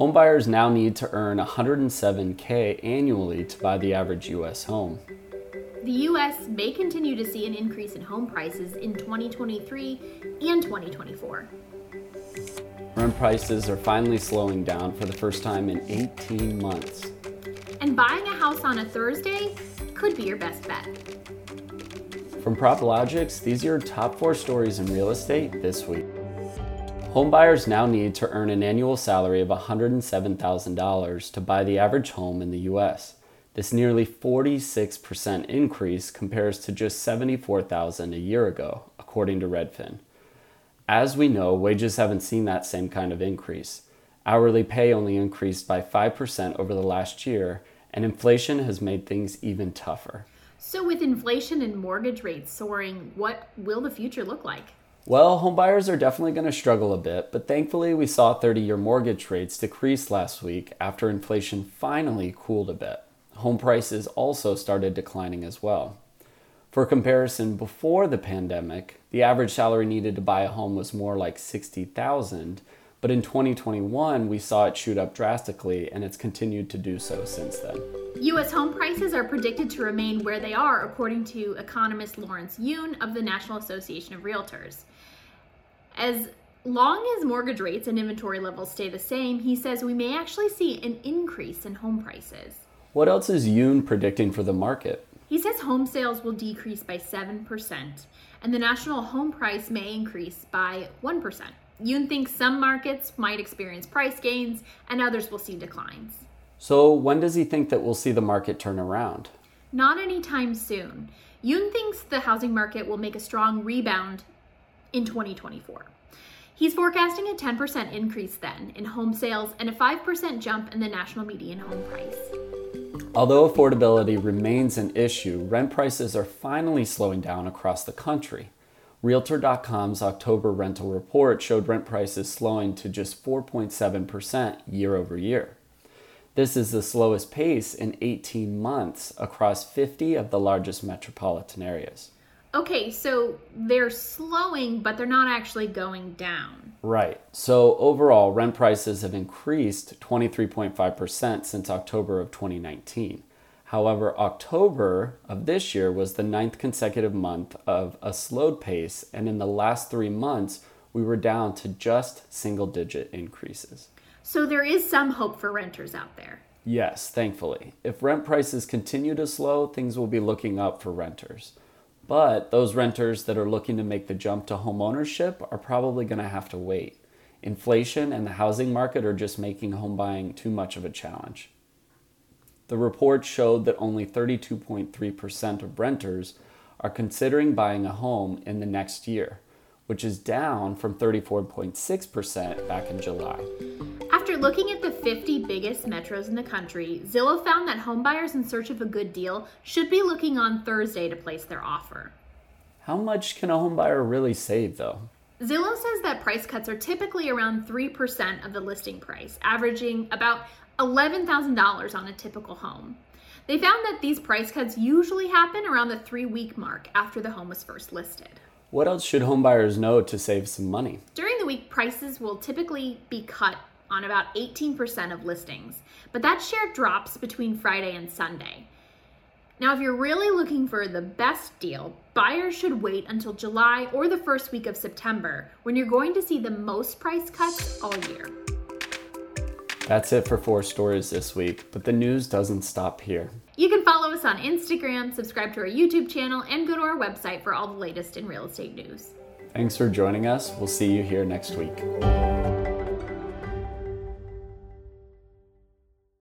Homebuyers now need to earn 107K annually to buy the average US home. The U.S. may continue to see an increase in home prices in 2023 and 2024. Rent prices are finally slowing down for the first time in 18 months. And buying a house on a Thursday could be your best bet. From PropLogix, these are your top four stories in real estate this week. Homebuyers now need to earn an annual salary of $107,000 to buy the average home in the US. This nearly 46% increase compares to just $74,000 a year ago, according to Redfin. As we know, wages haven't seen that same kind of increase. Hourly pay only increased by 5% over the last year, and inflation has made things even tougher. So, with inflation and mortgage rates soaring, what will the future look like? Well, homebuyers are definitely going to struggle a bit, but thankfully we saw 30 year mortgage rates decrease last week after inflation finally cooled a bit. Home prices also started declining as well. For comparison, before the pandemic, the average salary needed to buy a home was more like 60,000, but in 2021 we saw it shoot up drastically and it's continued to do so since then. U.S. home prices are predicted to remain where they are, according to economist Lawrence Yun of the National Association of Realtors. As long as mortgage rates and inventory levels stay the same, he says we may actually see an increase in home prices. What else is Yun predicting for the market? He says home sales will decrease by 7%, and the national home price may increase by 1%. Yun thinks some markets might experience price gains and others will see declines. So, when does he think that we'll see the market turn around? Not anytime soon. Yun thinks the housing market will make a strong rebound in 2024. He's forecasting a 10% increase then in home sales and a 5% jump in the national median home price. Although affordability remains an issue, rent prices are finally slowing down across the country. Realtor.com's October rental report showed rent prices slowing to just 4.7% year over year. This is the slowest pace in 18 months across 50 of the largest metropolitan areas. Okay, so they're slowing, but they're not actually going down. Right. So overall, rent prices have increased 23.5% since October of 2019. However, October of this year was the ninth consecutive month of a slowed pace, and in the last three months, we were down to just single digit increases. So there is some hope for renters out there. Yes, thankfully. If rent prices continue to slow, things will be looking up for renters. But those renters that are looking to make the jump to homeownership are probably going to have to wait. Inflation and the housing market are just making home buying too much of a challenge. The report showed that only 32.3% of renters are considering buying a home in the next year, which is down from 34.6% back in July. After looking at the 50 biggest metros in the country, Zillow found that homebuyers in search of a good deal should be looking on Thursday to place their offer. How much can a homebuyer really save though? Zillow says that price cuts are typically around 3% of the listing price, averaging about $11,000 on a typical home. They found that these price cuts usually happen around the three week mark after the home was first listed. What else should homebuyers know to save some money? During the week, prices will typically be cut on about 18% of listings, but that share drops between Friday and Sunday. Now, if you're really looking for the best deal, buyers should wait until July or the first week of September when you're going to see the most price cuts all year. That's it for four stories this week, but the news doesn't stop here. You can follow us on Instagram, subscribe to our YouTube channel, and go to our website for all the latest in real estate news. Thanks for joining us. We'll see you here next week.